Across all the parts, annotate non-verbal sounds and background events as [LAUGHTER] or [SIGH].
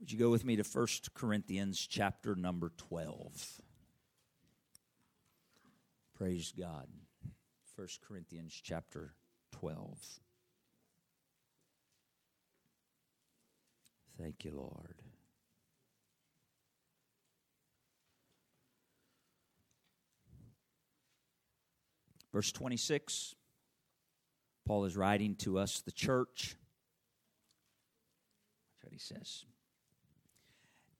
Would you go with me to 1 Corinthians chapter number 12? Praise God. 1 Corinthians chapter 12. Thank you, Lord. Verse 26, Paul is writing to us, the church. That's what he says.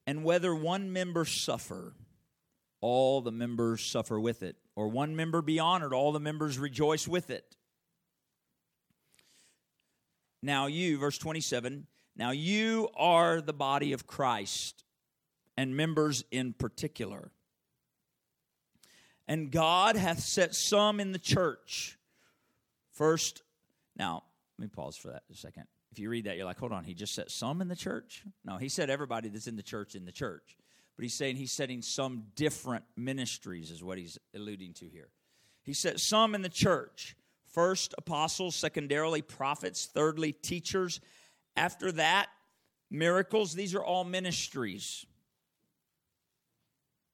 And whether one member suffer, all the members suffer with it, or one member be honored, all the members rejoice with it. Now, you, verse 27, now you are the body of Christ, and members in particular. And God hath set some in the church. First, now, let me pause for that a second. If you read that, you're like, hold on, he just set some in the church? No, he said everybody that's in the church in the church. But he's saying he's setting some different ministries, is what he's alluding to here. He set some in the church. First, apostles, secondarily, prophets, thirdly, teachers. After that, miracles. These are all ministries.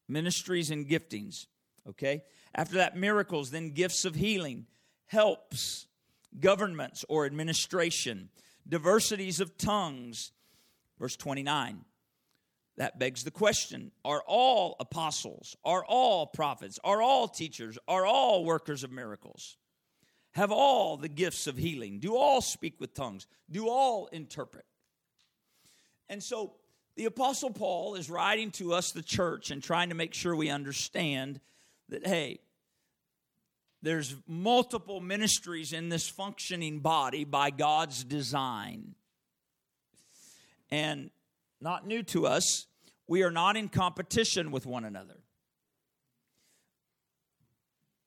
Ministries and giftings. Okay? After that, miracles, then gifts of healing, helps, governments or administration, diversities of tongues. Verse 29. That begs the question Are all apostles, are all prophets, are all teachers, are all workers of miracles? Have all the gifts of healing? Do all speak with tongues? Do all interpret? And so the Apostle Paul is writing to us, the church, and trying to make sure we understand that, hey, there's multiple ministries in this functioning body by God's design. And not new to us, we are not in competition with one another.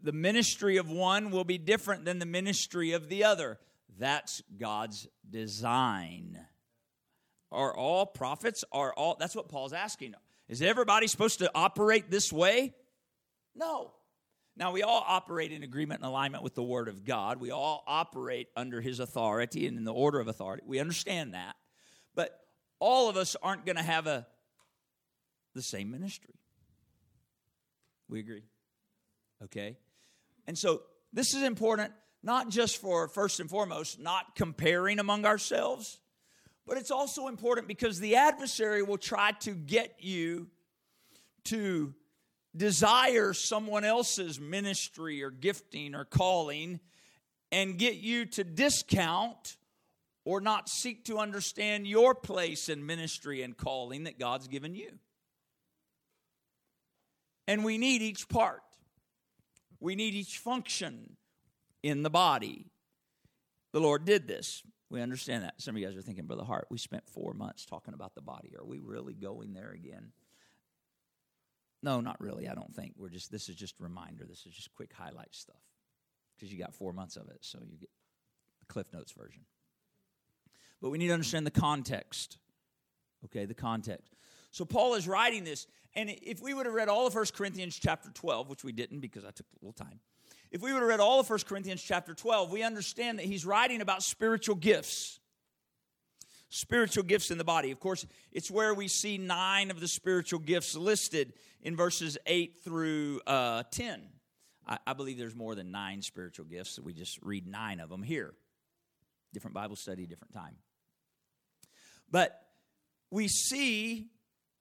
The ministry of one will be different than the ministry of the other. That's God's design. Are all prophets? Are all that's what Paul's asking. Is everybody supposed to operate this way? No. Now, we all operate in agreement and alignment with the Word of God. We all operate under His authority and in the order of authority. We understand that. But all of us aren't going to have a, the same ministry. We agree? Okay? And so this is important, not just for, first and foremost, not comparing among ourselves, but it's also important because the adversary will try to get you to desire someone else's ministry or gifting or calling and get you to discount or not seek to understand your place in ministry and calling that God's given you. And we need each part, we need each function in the body. The Lord did this. We understand that. Some of you guys are thinking, Brother Hart, we spent four months talking about the body. Are we really going there again? No, not really. I don't think. We're just this is just a reminder. This is just quick highlight stuff because you got four months of it, so you get the Cliff Notes version. But we need to understand the context. Okay, the context. So Paul is writing this, and if we would have read all of 1 Corinthians chapter 12, which we didn't because I took a little time, if we would have read all of 1 Corinthians chapter 12, we understand that he's writing about spiritual gifts spiritual gifts in the body. Of course, it's where we see nine of the spiritual gifts listed in verses 8 through uh, 10. I, I believe there's more than nine spiritual gifts, we just read nine of them here. Different Bible study, different time. But we see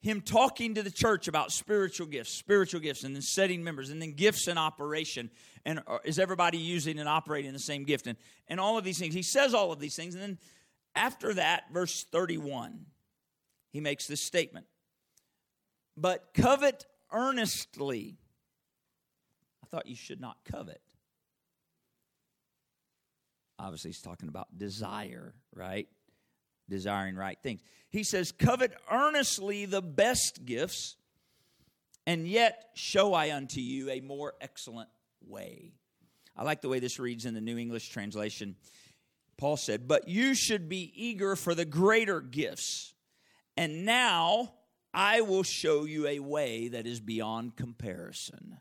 him talking to the church about spiritual gifts, spiritual gifts, and then setting members, and then gifts in operation. And uh, is everybody using and operating the same gift? And, and all of these things. He says all of these things, and then after that, verse 31, he makes this statement But covet earnestly. I thought you should not covet. Obviously, he's talking about desire, right? Desiring right things. He says, Covet earnestly the best gifts, and yet show I unto you a more excellent way. I like the way this reads in the New English translation. Paul said, But you should be eager for the greater gifts. And now I will show you a way that is beyond comparison.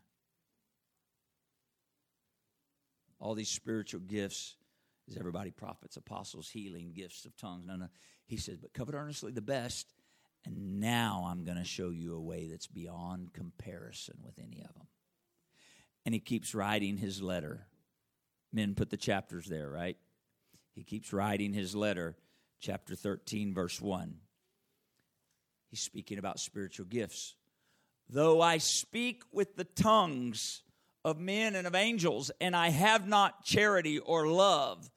All these spiritual gifts is everybody prophets, apostles, healing, gifts of tongues. No, no. He says, But covet earnestly the best, And now I'm going to show you a way that's beyond comparison with any of them. And he keeps writing his letter. Men put the chapters there, right? He keeps writing his letter, chapter 13, verse 1. He's speaking about spiritual gifts. Though I speak with the tongues of men and of angels, and I have not charity or love,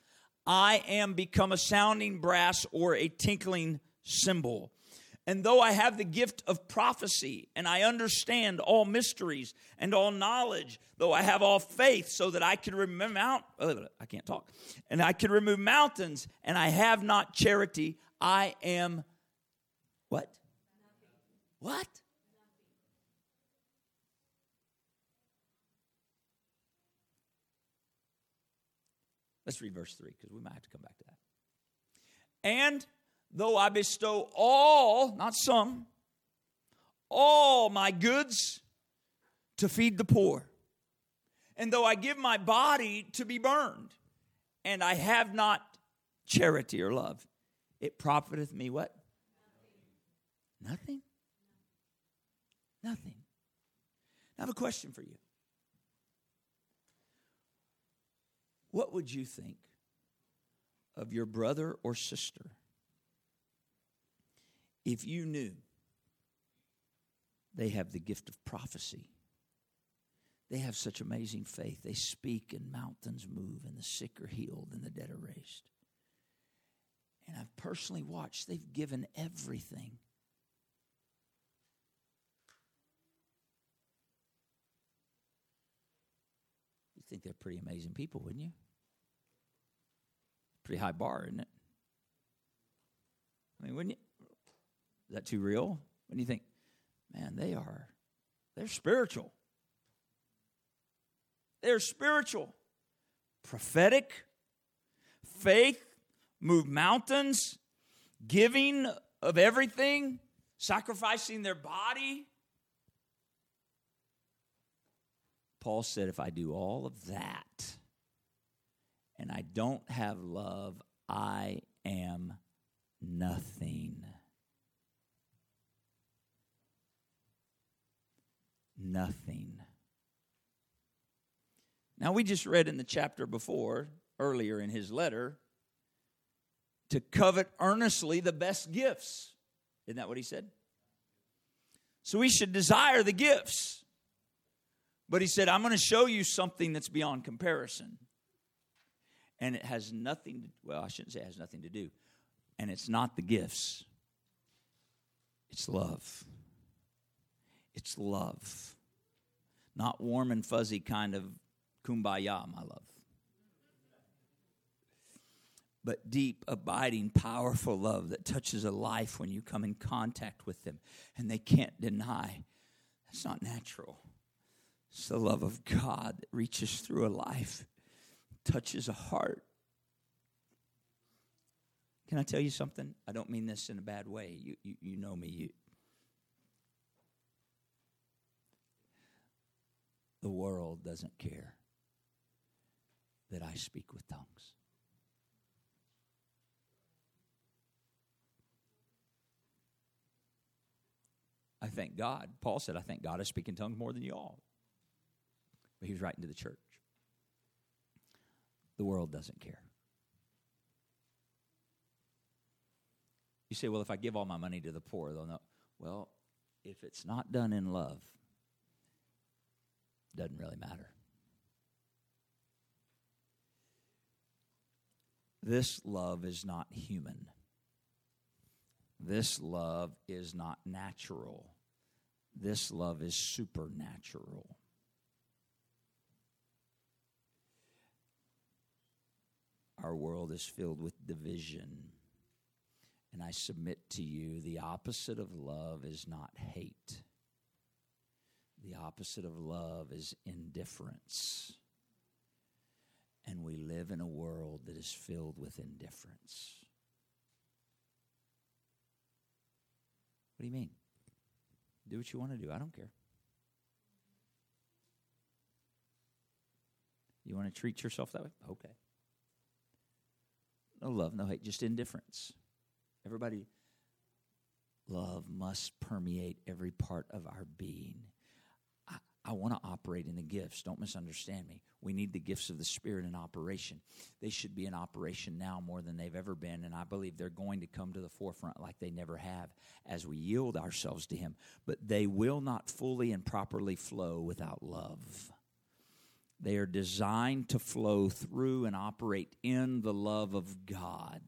I am become a sounding brass or a tinkling cymbal. And though I have the gift of prophecy and I understand all mysteries and all knowledge, though I have all faith so that I can remove mount, I can't talk, and I can remove mountains, and I have not charity, I am what? What? Let's read verse 3 because we might have to come back to that. And though I bestow all, not some, all my goods to feed the poor, and though I give my body to be burned, and I have not charity or love, it profiteth me what? Nothing. Nothing. I have a question for you. What would you think of your brother or sister if you knew they have the gift of prophecy? They have such amazing faith. They speak and mountains move and the sick are healed and the dead are raised. And I've personally watched, they've given everything you think they're pretty amazing people, wouldn't you? Pretty high bar, isn't it? I mean, wouldn't you? Is that too real? When you think, man, they are, they're spiritual. They're spiritual, prophetic, faith, move mountains, giving of everything, sacrificing their body Paul said, if I do all of that and I don't have love, I am nothing. Nothing. Now, we just read in the chapter before, earlier in his letter, to covet earnestly the best gifts. Isn't that what he said? So we should desire the gifts. But he said, I'm going to show you something that's beyond comparison. And it has nothing to, well, I shouldn't say it has nothing to do. And it's not the gifts, it's love. It's love. Not warm and fuzzy kind of kumbaya, my love. But deep, abiding, powerful love that touches a life when you come in contact with them and they can't deny. That's not natural. It's the love of God that reaches through a life, touches a heart. Can I tell you something? I don't mean this in a bad way. You, you, you know me. You, the world doesn't care that I speak with tongues. I thank God. Paul said, I thank God I speak in tongues more than you all. But he was writing to the church. The world doesn't care. You say, well, if I give all my money to the poor, they'll know. Well, if it's not done in love, doesn't really matter. This love is not human. This love is not natural. This love is supernatural. Our world is filled with division. And I submit to you the opposite of love is not hate. The opposite of love is indifference. And we live in a world that is filled with indifference. What do you mean? Do what you want to do. I don't care. You want to treat yourself that way? Okay. No love, no hate, just indifference. Everybody love must permeate every part of our being. I, want to operate in the gifts. Don't misunderstand me. We need the gifts of the Spirit in operation. They should be in operation now more than they've ever been, and I believe they're going to come to the forefront like they never have as we yield ourselves to Him. But they will not fully and properly flow without love. They are designed to flow through and operate in the love of God.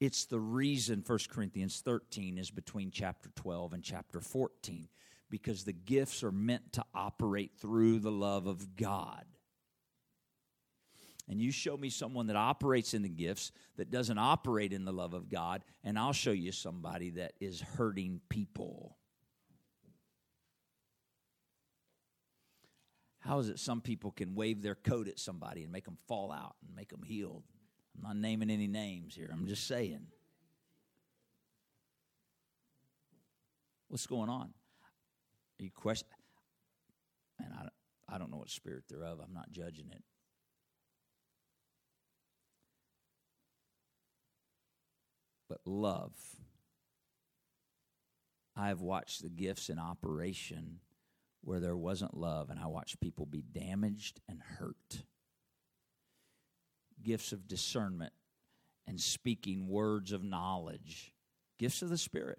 It's the reason 1 Corinthians 13 is between chapter 12 and chapter 14 because the gifts are meant to operate through the love of God. And you show me someone that operates in the gifts that doesn't operate in the love of God, and I'll show you somebody that is hurting people. How is it some people can wave their coat at somebody and make them fall out and make them healed? I'm not naming any names here, I'm just saying. What's going on? You question? And I, I don't know what spirit they're of. I'm not judging it. But love. I have watched the gifts in operation where there wasn't love, and I watched people be damaged and hurt. Gifts of discernment and speaking words of knowledge, gifts of the Spirit,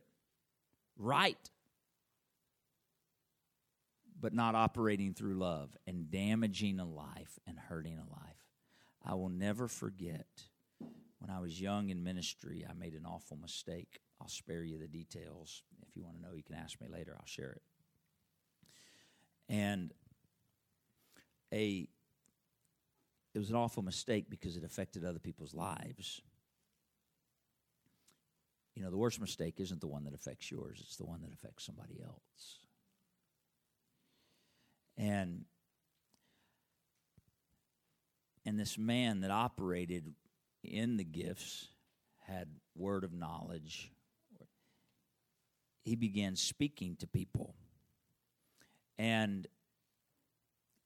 right but not operating through love and damaging a life and hurting a life. I will never forget when I was young in ministry, I made an awful mistake. I'll spare you the details. If you want to know, you can ask me later, I'll share it. And a it was an awful mistake because it affected other people's lives. You know, the worst mistake isn't the one that affects yours, it's the one that affects somebody else. And and this man that operated in the gifts had word of knowledge. He began speaking to people. And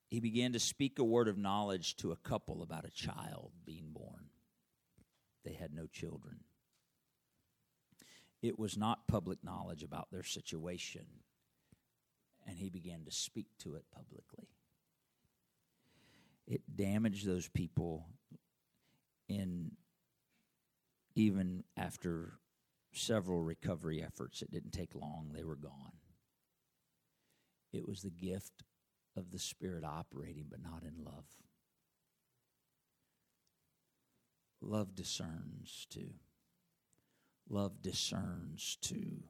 he began to speak a word of knowledge to a couple about a child being born. They had no children. It was not public knowledge about their situation and he began to speak to it publicly. It damaged those people in even after several recovery efforts. It didn't take long, they were gone. It was the gift of the Spirit operating, but not in love. Love discerns too. Love discerns too.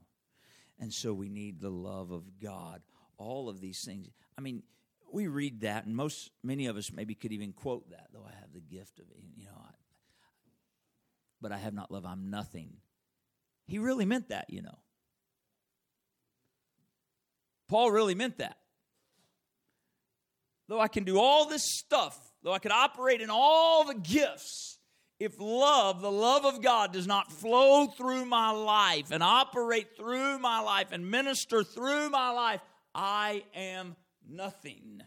And so we need the love of God all of these things. I mean, we read that, and most, many of us maybe could even quote that, though I have the gift of you know, I, but I have not love, I'm nothing. He really meant that, you know. Paul really meant that. Though I can do all this stuff, though I could operate in all the gifts, if love, the love of God, does not flow through my life and operate through my life and minister through my life, I am nothing.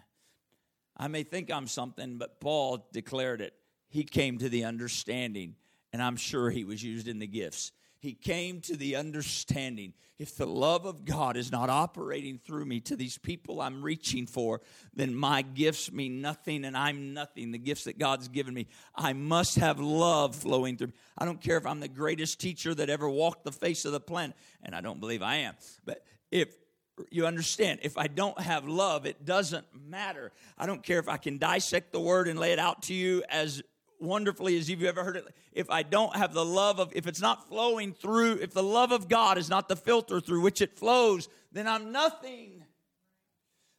I may think I'm something, but Paul declared it. He came to the understanding, and I'm sure he was used in the gifts. He came to the understanding if the love of God is not operating through me to these people I'm reaching for, then my gifts mean nothing and I'm nothing. The gifts that God's given me, I must have love flowing through. me. I don't care if I'm the greatest teacher that ever walked the face of the planet, and I don't believe I am, but if you understand if i don't have love it doesn't matter. I don't care if i can dissect the word and lay it out to you as wonderfully as you've ever heard it. If i don't have the love of if it's not flowing through if the love of god is not the filter through which it flows then i'm nothing.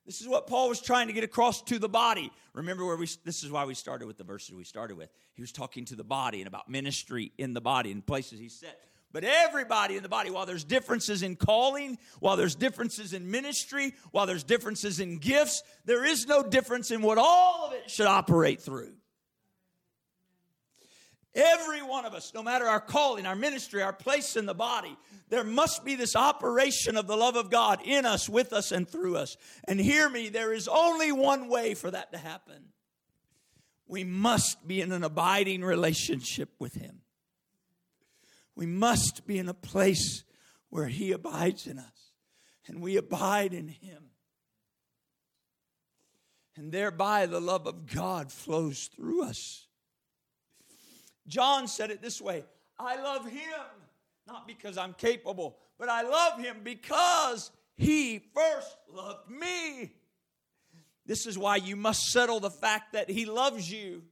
This is what paul was trying to get across to the body. Remember where we this is why we started with the verses we started with. He was talking to the body and about ministry in the body and places he set but everybody in the body, while there's differences in calling, while there's differences in ministry, while there's differences in gifts, there is no difference in what all of it should operate through. Every one of us, no matter our calling, our ministry, our place in the body, there must be this operation of the love of God in us, with us, and through us. And hear me, there is only one way for that to happen. We must be in an abiding relationship with Him. We must be in a place where He abides in us and we abide in Him. And thereby the love of God flows through us. John said it this way I love Him, not because I'm capable, but I love Him because He first loved me. This is why you must settle the fact that He loves you.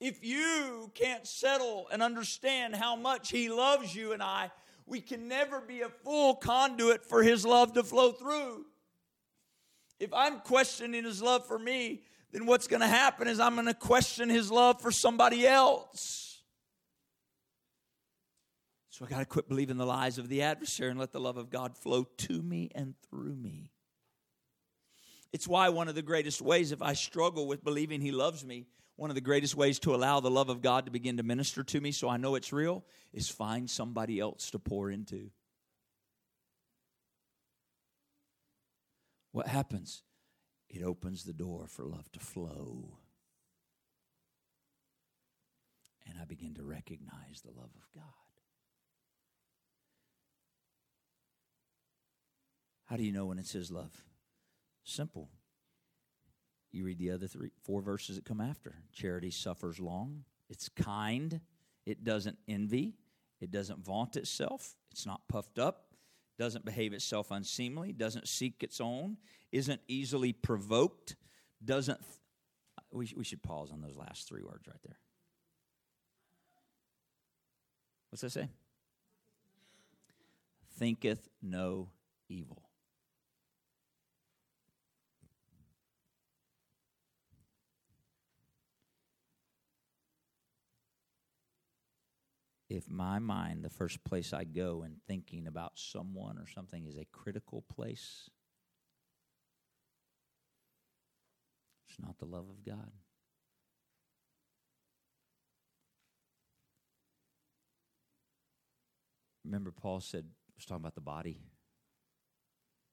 If you can't settle and understand how much He loves you and I, we can never be a full conduit for His love to flow through. If I'm questioning His love for me, then what's going to happen is I'm going to question His love for somebody else. So I got to quit believing the lies of the adversary and let the love of God flow to me and through me. It's why one of the greatest ways, if I struggle with believing He loves me, one of the greatest ways to allow the love of God to begin to minister to me so I know it's real is find somebody else to pour into. What happens? It opens the door for love to flow. And I begin to recognize the love of God. How do you know when it's His love? Simple. You read the other three, four verses that come after. Charity suffers long, it's kind, it doesn't envy, it doesn't vaunt itself, it's not puffed up, doesn't behave itself unseemly, doesn't seek its own, isn't easily provoked, doesn't. Th- we, we should pause on those last three words right there. What's that say? Thinketh no evil. If my mind, the first place I go in thinking about someone or something, is a critical place, it's not the love of God. Remember, Paul said, was talking about the body.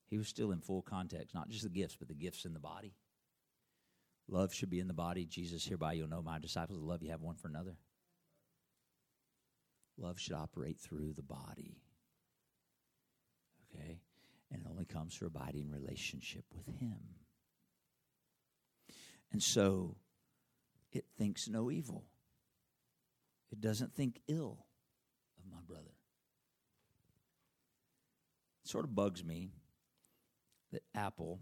He was still in full context, not just the gifts, but the gifts in the body. Love should be in the body. Jesus, hereby you'll know my disciples, the love you have one for another. Love should operate through the body. Okay? And it only comes through abiding relationship with Him. And so it thinks no evil. It doesn't think ill of my brother. It sort of bugs me that Apple,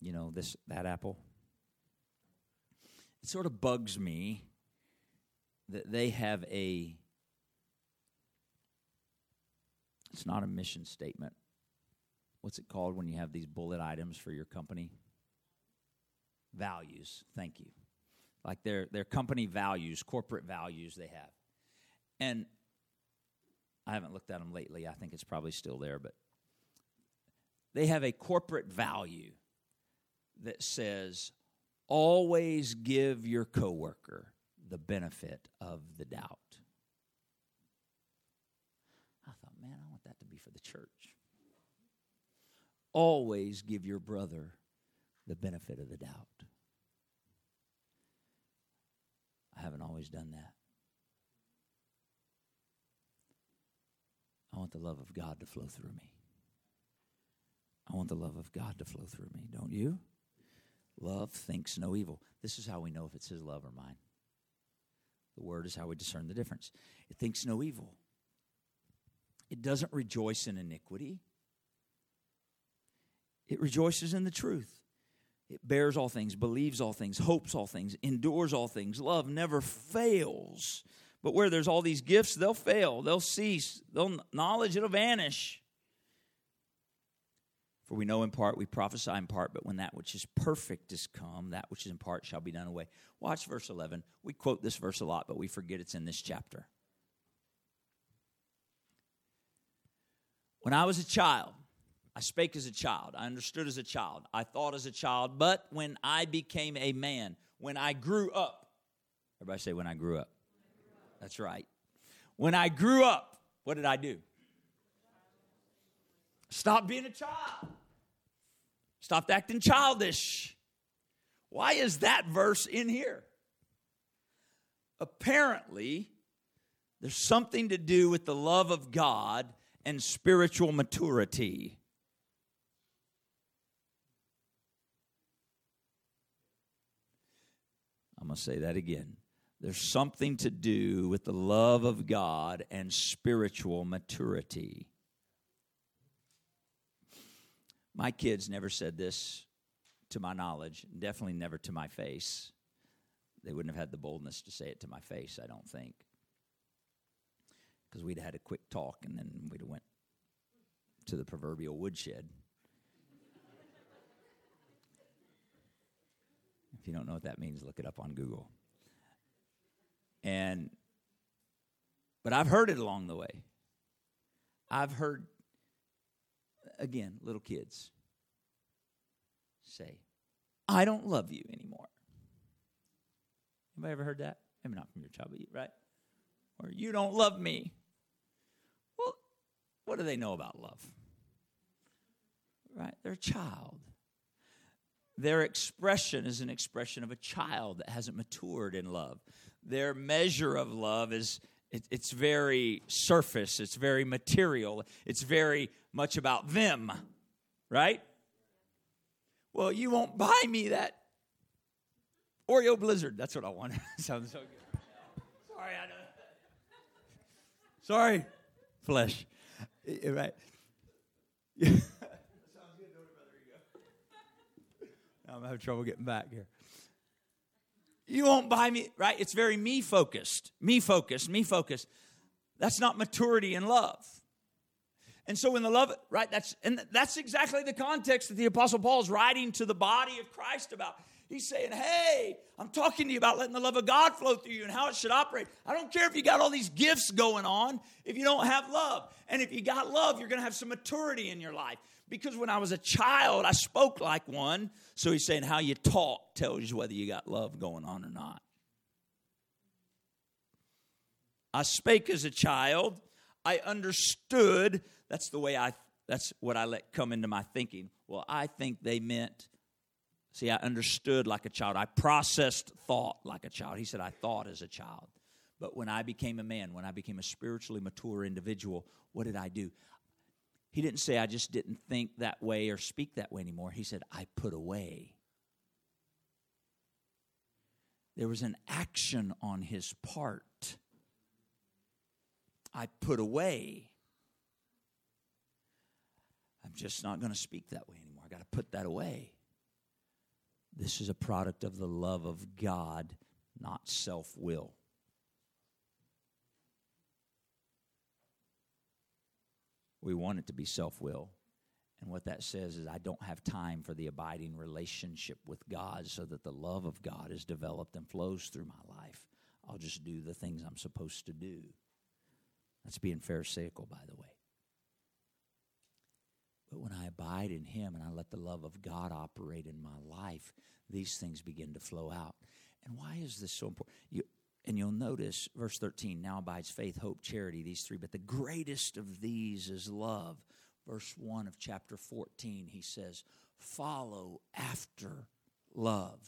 you know, this that Apple. It sort of bugs me that they have a It's not a mission statement. What's it called when you have these bullet items for your company? Values. Thank you. Like their their company values, corporate values they have. And I haven't looked at them lately. I think it's probably still there, but they have a corporate value that says always give your coworker the benefit of the doubt. For the church. Always give your brother the benefit of the doubt. I haven't always done that. I want the love of God to flow through me. I want the love of God to flow through me, don't you? Love thinks no evil. This is how we know if it's His love or mine. The Word is how we discern the difference. It thinks no evil. It doesn't rejoice in iniquity, it rejoices in the truth. It bears all things, believes all things, hopes all things, endures all things. Love never fails. But where there's all these gifts, they'll fail, they'll cease, they'll knowledge it'll vanish. For we know in part, we prophesy in part, but when that which is perfect is come, that which is in part shall be done away. Watch verse 11. We quote this verse a lot, but we forget it's in this chapter. When I was a child, I spake as a child. I understood as a child. I thought as a child. But when I became a man, when I grew up, everybody say, when I grew up. That's right. When I grew up, what did I do? Stop being a child. Stopped acting childish. Why is that verse in here? Apparently, There's something to do with the love of God and spiritual maturity. I'm going to say that again. There's something to do with the love of God and spiritual maturity. My kids never said this to my knowledge, definitely never to my face. They wouldn't have had the boldness to say it to my face, I don't think. Because we'd had a quick talk and then we'd went to the proverbial woodshed. If you don't know what that means, look it up on Google. And but I've heard it along the way. I've heard again, little kids say, I don't love you anymore. Anybody ever heard that? Maybe not from your child, but you, right? Or you don't love me. What do they know about love? Right? They're a child. Their expression is an expression of a child that hasn't matured in love. Their measure of love is it, it's very surface, it's very material, it's very much about them, right? Well, you won't buy me that Oreo Blizzard. That's what I want. [LAUGHS] Sounds so good. Sorry, I know. Sorry, flesh. Right. [LAUGHS] [LAUGHS] I'm having trouble getting back here. You won't buy me, right? It's very me focused, me focused, me focused. That's not maturity in love. And so in the love, right, that's and that's exactly the context that the Apostle Paul is writing to the body of Christ about. He's saying, Hey, I'm talking to you about letting the love of God flow through you and how it should operate. I don't care if you got all these gifts going on if you don't have love. And if you got love, you're going to have some maturity in your life because when I was a child, I spoke like one. So he's saying how you talk tells you whether you got love going on or not. I spake as a child. I understood. That's the way I, that's what I let come into my thinking. Well, I think they meant, see, I understood like a child. I processed thought like a child. He said, I thought as a child. But when I became a man, when I became a spiritually mature individual, what did I do? He didn't say, I just didn't think that way or speak that way anymore. He said, I put away. There was an action on his part. I put away. I'm just not going to speak that way anymore. I got to put that away. This is a product of the love of God, not self will. We want it to be self will. And what that says is, I don't have time for the abiding relationship with God so that the love of God is developed and flows through my life. I'll just do the things I'm supposed to do. That's being Pharisaical, by the way. But when I abide in Him and I let the love of God operate in my life, these things begin to flow out. And why is this so important? You, and you'll notice verse 13 now abides faith, hope, charity, these three, but the greatest of these is love. Verse 1 of chapter 14, he says, Follow after love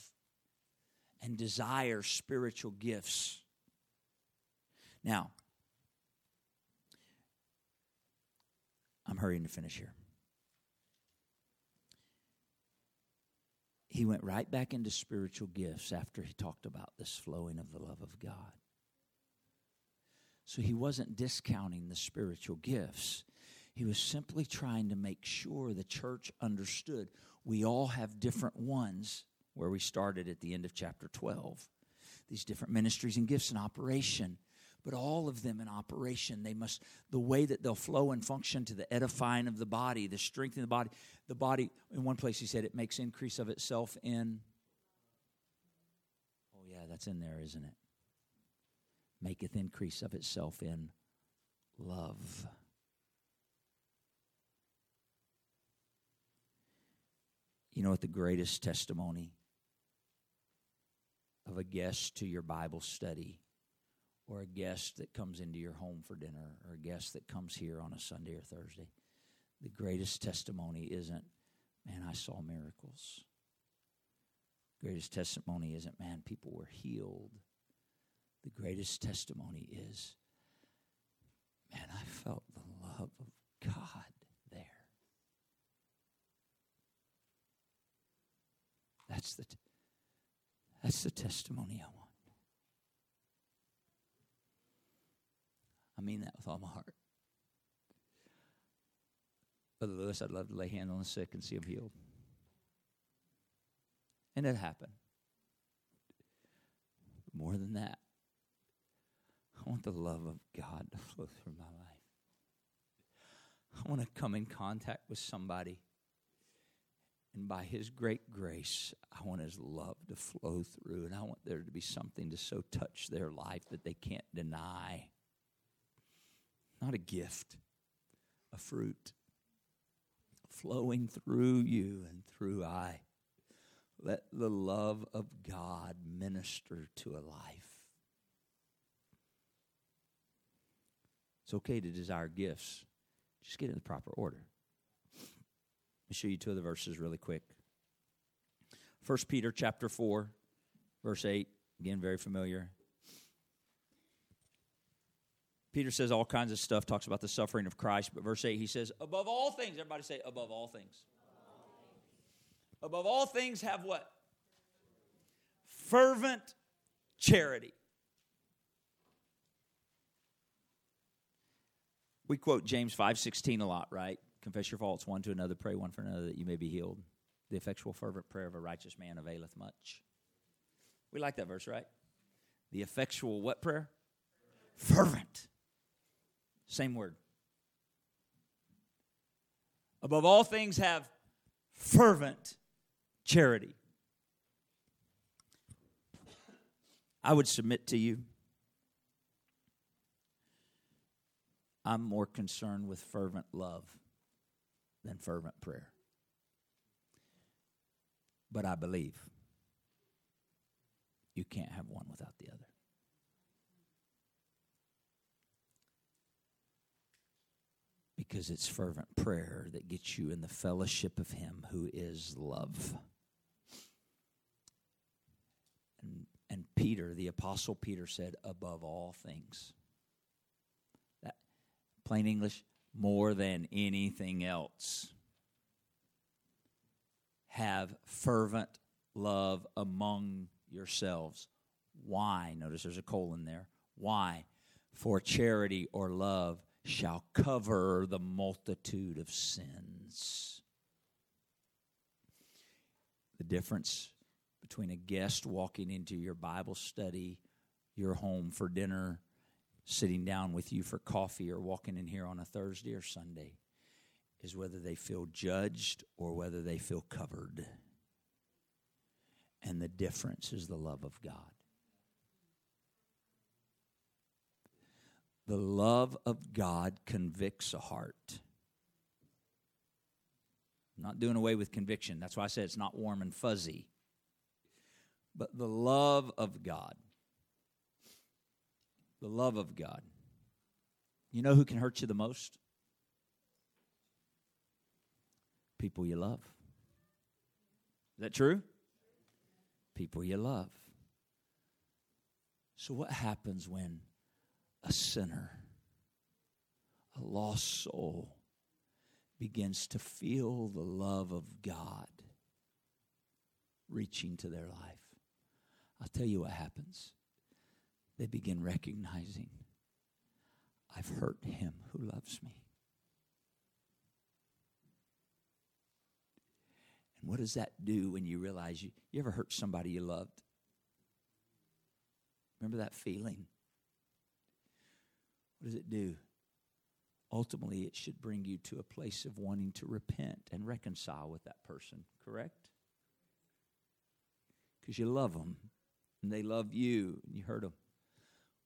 and desire spiritual gifts. Now, I'm hurrying to finish here. He went right back into spiritual gifts after he talked about this flowing of the love of God. So he wasn't discounting the spiritual gifts. He was simply trying to make sure the church understood we all have different ones, where we started at the end of chapter 12. These different ministries and gifts in operation but all of them in operation. They must, the way that they'll flow and function to the edifying of the body, the strength of the body. The body, in one place, he said, it makes increase of itself in. Oh, yeah, that's in there, isn't it? Maketh increase of itself in love. You know what the greatest testimony of a guest to your Bible study or a guest that comes into your home for dinner or a guest that comes here on a Sunday or Thursday. The greatest testimony isn't, man, I saw miracles. Greatest testimony isn't, man, people were healed. The greatest testimony is, Man, I felt the love of God there. That's the, t- that's the testimony I want. I mean that with all my heart. Brother Lewis, I'd love to lay hands on the sick and see them healed. And it happened. More than that, I want the love of God to flow through my life. I want to come in contact with somebody. And by His great grace, I want His love to flow through. And I want there to be something to so touch their life that they can't deny. Not a gift, a fruit flowing through you and through I. Let the love of God minister to a life. It's okay to desire gifts, just get in the proper order. Let me show you two of the verses really quick. First Peter chapter 4, verse 8, again, very familiar. Peter says all kinds of stuff, talks about the suffering of Christ, but verse 8, he says, above all things, everybody say, above all things. Above all things, have what? Fervent charity. We quote James 5:16 a lot, right? Confess your faults one to another, pray one for another that you may be healed. The effectual fervent prayer of a righteous man availeth much. We like that verse, right? The effectual what prayer? Fervent. Same word. Above all things, have fervent charity. I would submit to you, I'm more concerned with fervent love than fervent prayer. But I believe you can't have one without the other. Because it's fervent prayer that gets you in the fellowship of Him who is love. And, and Peter, the Apostle Peter, said, above all things. That, plain English, more than anything else. Have fervent love among yourselves. Why? Notice there's a colon there. Why? For charity or love shall cover the multitude of sins. The difference between a guest walking into your Bible study, your home for dinner, sitting down with you for coffee, or walking in here on a Thursday or Sunday is whether they feel judged or whether they feel covered. And the difference is the love of God. The love of God convicts a heart. I'm not doing away with conviction. That's why I said it's not warm and fuzzy. But the love of God. The love of God. You know who can hurt you the most? People you love. Is that true? People you love. So, what happens when a sinner, a lost soul, begins to feel the love of God reaching to their life, I'll tell you what happens. They begin recognizing, I've hurt him who loves me. And what does that do when you realize you, you ever hurt somebody you loved? Remember that feeling? What does it do? Ultimately, it should bring you to a place of wanting to repent and reconcile with that person, correct? Because you love them and they love you and you hurt them.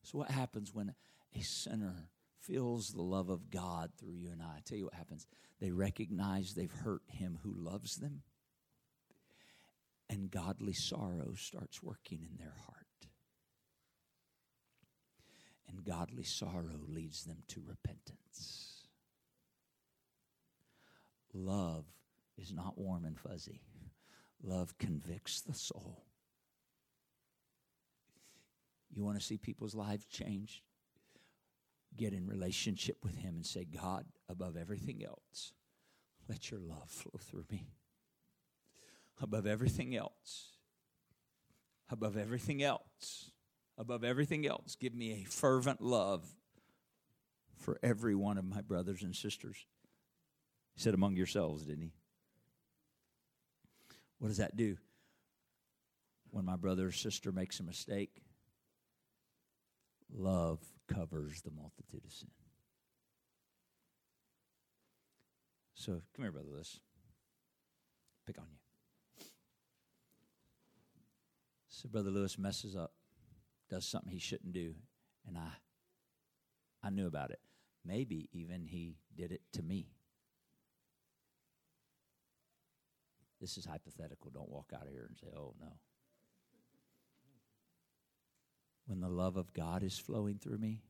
So, what happens when a sinner feels the love of God through you and I? I tell you what happens. They recognize they've hurt him who loves them, and godly sorrow starts working in their heart and godly sorrow leads them to repentance. Love is not warm and fuzzy, love convicts the soul. You want to see people's lives change? get in relationship with Him and say, God, above everything else, let your love flow through me. Above everything else, above everything else, above everything else, give me a fervent love for every one of my brothers and sisters. He said, among yourselves, didn't he? What does that do? When my brother or sister makes a mistake, love covers the multitude of sin. So come here, Brother Lewis. Pick on you. So Brother Lewis messes up, does something he shouldn't do, and I I knew about it. Maybe even he did it to me. This is hypothetical. Don't walk out of here and say, oh, no. When the love of God is flowing through me,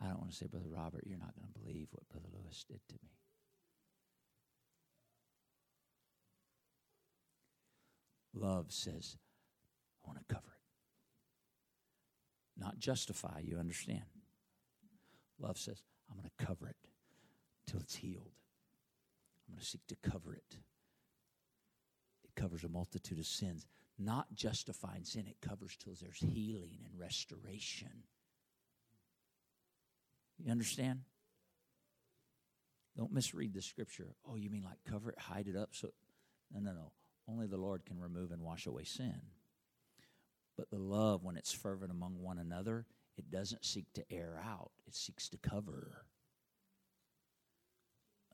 I don't want to say, Brother Robert, you're not going to believe what Brother Lewis did to me. Love says, I want to cover. Not justify, you understand. Love says, I'm going to cover it till it's healed. I'm going to seek to cover it. It covers a multitude of sins. Not justifying sin, it covers till there's healing and restoration. You understand? Don't misread the scripture. Oh, you mean like cover it, hide it up? So, no, no, no. Only the Lord can remove and wash away sin. But the love, when it's fervent among one another, it doesn't seek to air out, it seeks to cover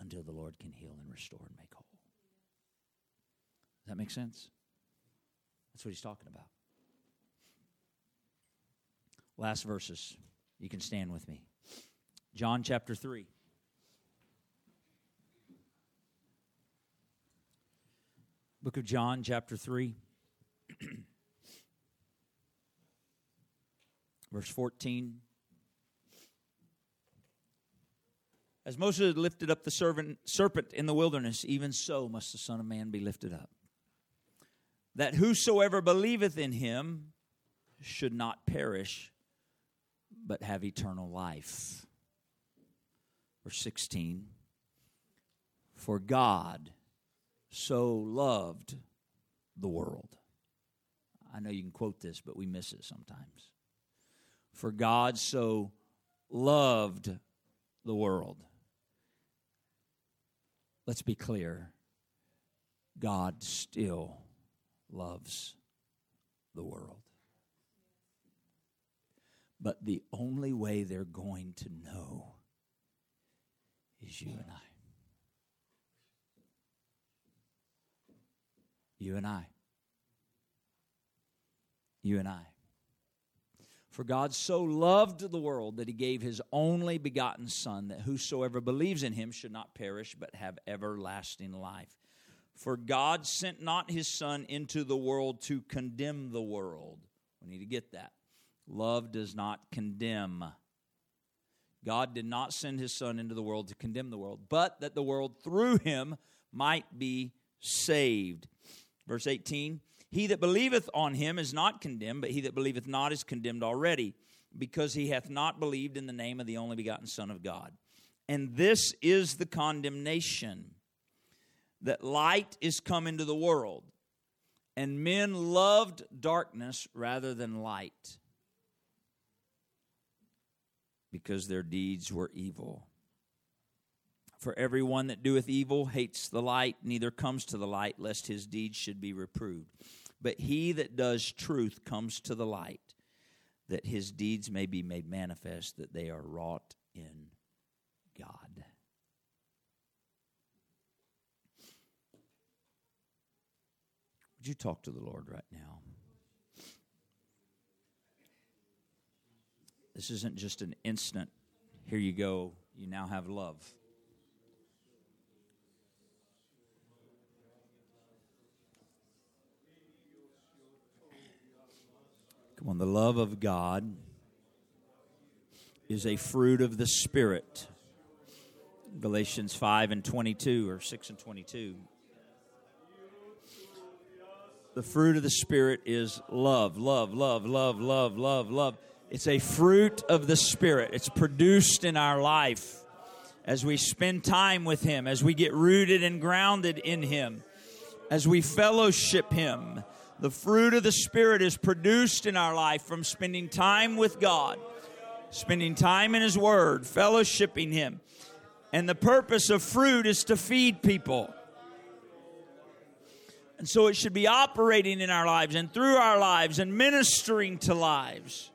until the Lord can heal and restore and make whole. Does that make sense? That's what he's talking about. Last verses. You can stand with me. John chapter 3. Book of John, chapter 3. [CLEARS THROAT] Verse 14. As Moses lifted up the servant, serpent in the wilderness, even so must the Son of Man be lifted up. That whosoever believeth in him should not perish, but have eternal life. Verse 16. For God so loved the world. I know you can quote this, but we miss it sometimes. For God so loved the world. Let's be clear God still loves the world. But the only way they're going to know is you and I. You and I. You and I. For God so loved the world that he gave his only begotten Son, that whosoever believes in him should not perish, but have everlasting life. For God sent not his Son into the world to condemn the world. We need to get that. Love does not condemn. God did not send his Son into the world to condemn the world, but that the world through him might be saved. Verse 18 he that believeth on him is not condemned, but he that believeth not is condemned already, because he hath not believed in the name of the only begotten Son of God. And this is the condemnation that light is come into the world, and men loved darkness rather than light, because their deeds were evil. For everyone that doeth evil hates the light, neither comes to the light, lest his deeds should be reproved. But he that does truth comes to the light, that his deeds may be made manifest, that they are wrought in God. Would you talk to the Lord right now? This isn't just an instant, here you go, you now have love. On, the love of God is a fruit of the Spirit. Galatians 5 and 22, or 6 and 22. The fruit of the Spirit is love, love, love, love, love, love, love. It's a fruit of the Spirit. It's produced in our life as we spend time with Him, as we get rooted and grounded in Him, as we fellowship Him. The fruit of the Spirit is produced in our life from spending time with God, spending time in His Word, fellowshipping Him. And the purpose of fruit is to feed people. And so it should be operating in our lives and through our lives and ministering to lives.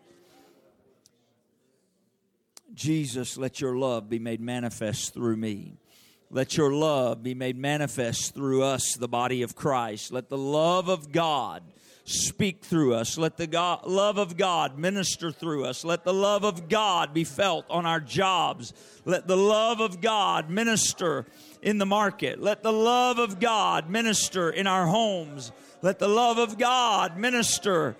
Jesus, let your love be made manifest through me. Let your love be made manifest through us, the body of Christ. Let the love of God speak through us. Let the God, love of God minister through us. Let the love of God be felt on our jobs. Let the love of God minister in the market. Let the love of God minister in our homes. Let the love of God minister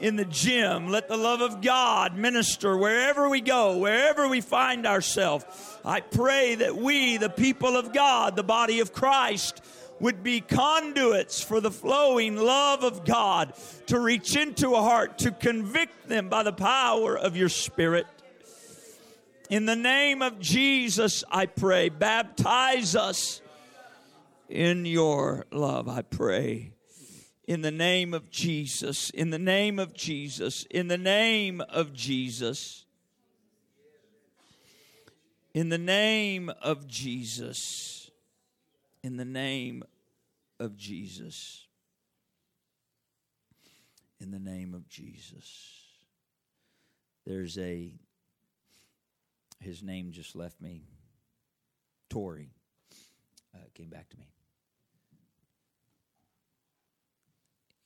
in the gym. Let the love of God minister wherever we go, wherever we find ourselves. I pray that we, the people of God, the body of Christ, would be conduits for the flowing love of God to reach into a heart, to convict them by the power of your Spirit. In the name of Jesus, I pray, baptize us in your love, I pray in the name of Jesus, in the name of Jesus, in the name of Jesus. In the name of Jesus. In the name of Jesus. In the name of Jesus. There's a, his name just left me. Torrey uh, came back to me.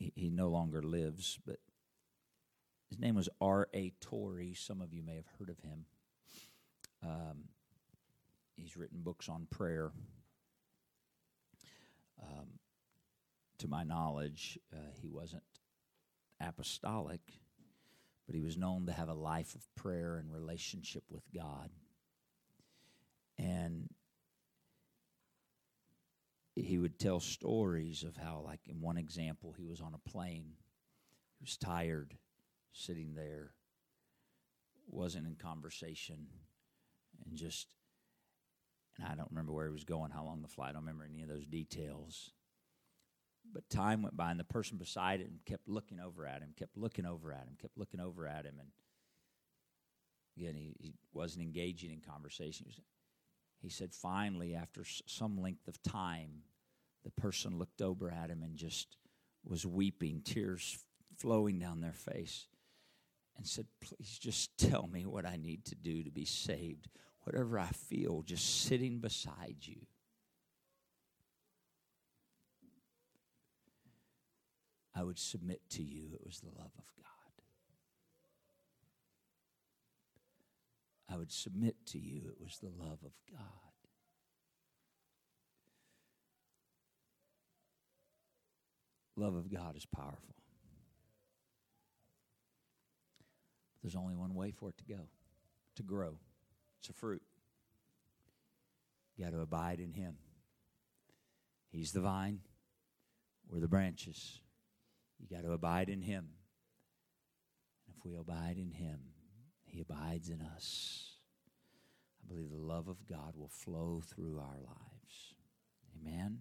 He, no longer lives, but his name was R.A. Torrey. Some of you may have heard of him. Um, he's written books on prayer. Um, to my knowledge, uh, he wasn't apostolic, but he was known to have a life of prayer and relationship with God. And he would tell stories of how, like in one example, he was on a plane, he was tired, sitting there, wasn't in conversation, and just, and I don't remember where he was going, how long the flight, I don't remember any of those details. But time went by, and the person beside him kept looking over at him, kept looking over at him, kept looking over at him, and again, he, he wasn't engaging in conversation. He he said, finally, after some length of time, the person looked over at him and just was weeping, tears flowing down their face, and said, Please just tell me what I need to do to be saved. Whatever I feel, just sitting beside you. I would submit to you it was the love of God. I would submit to you it was the love of God. Love of God is powerful. There's only one way for it to go, to grow. It's a fruit. You got to abide in Him. He's the vine, we're the branches. You got to abide in Him. And if we abide in Him, he abides in us. I believe the love of God will flow through our lives. Amen.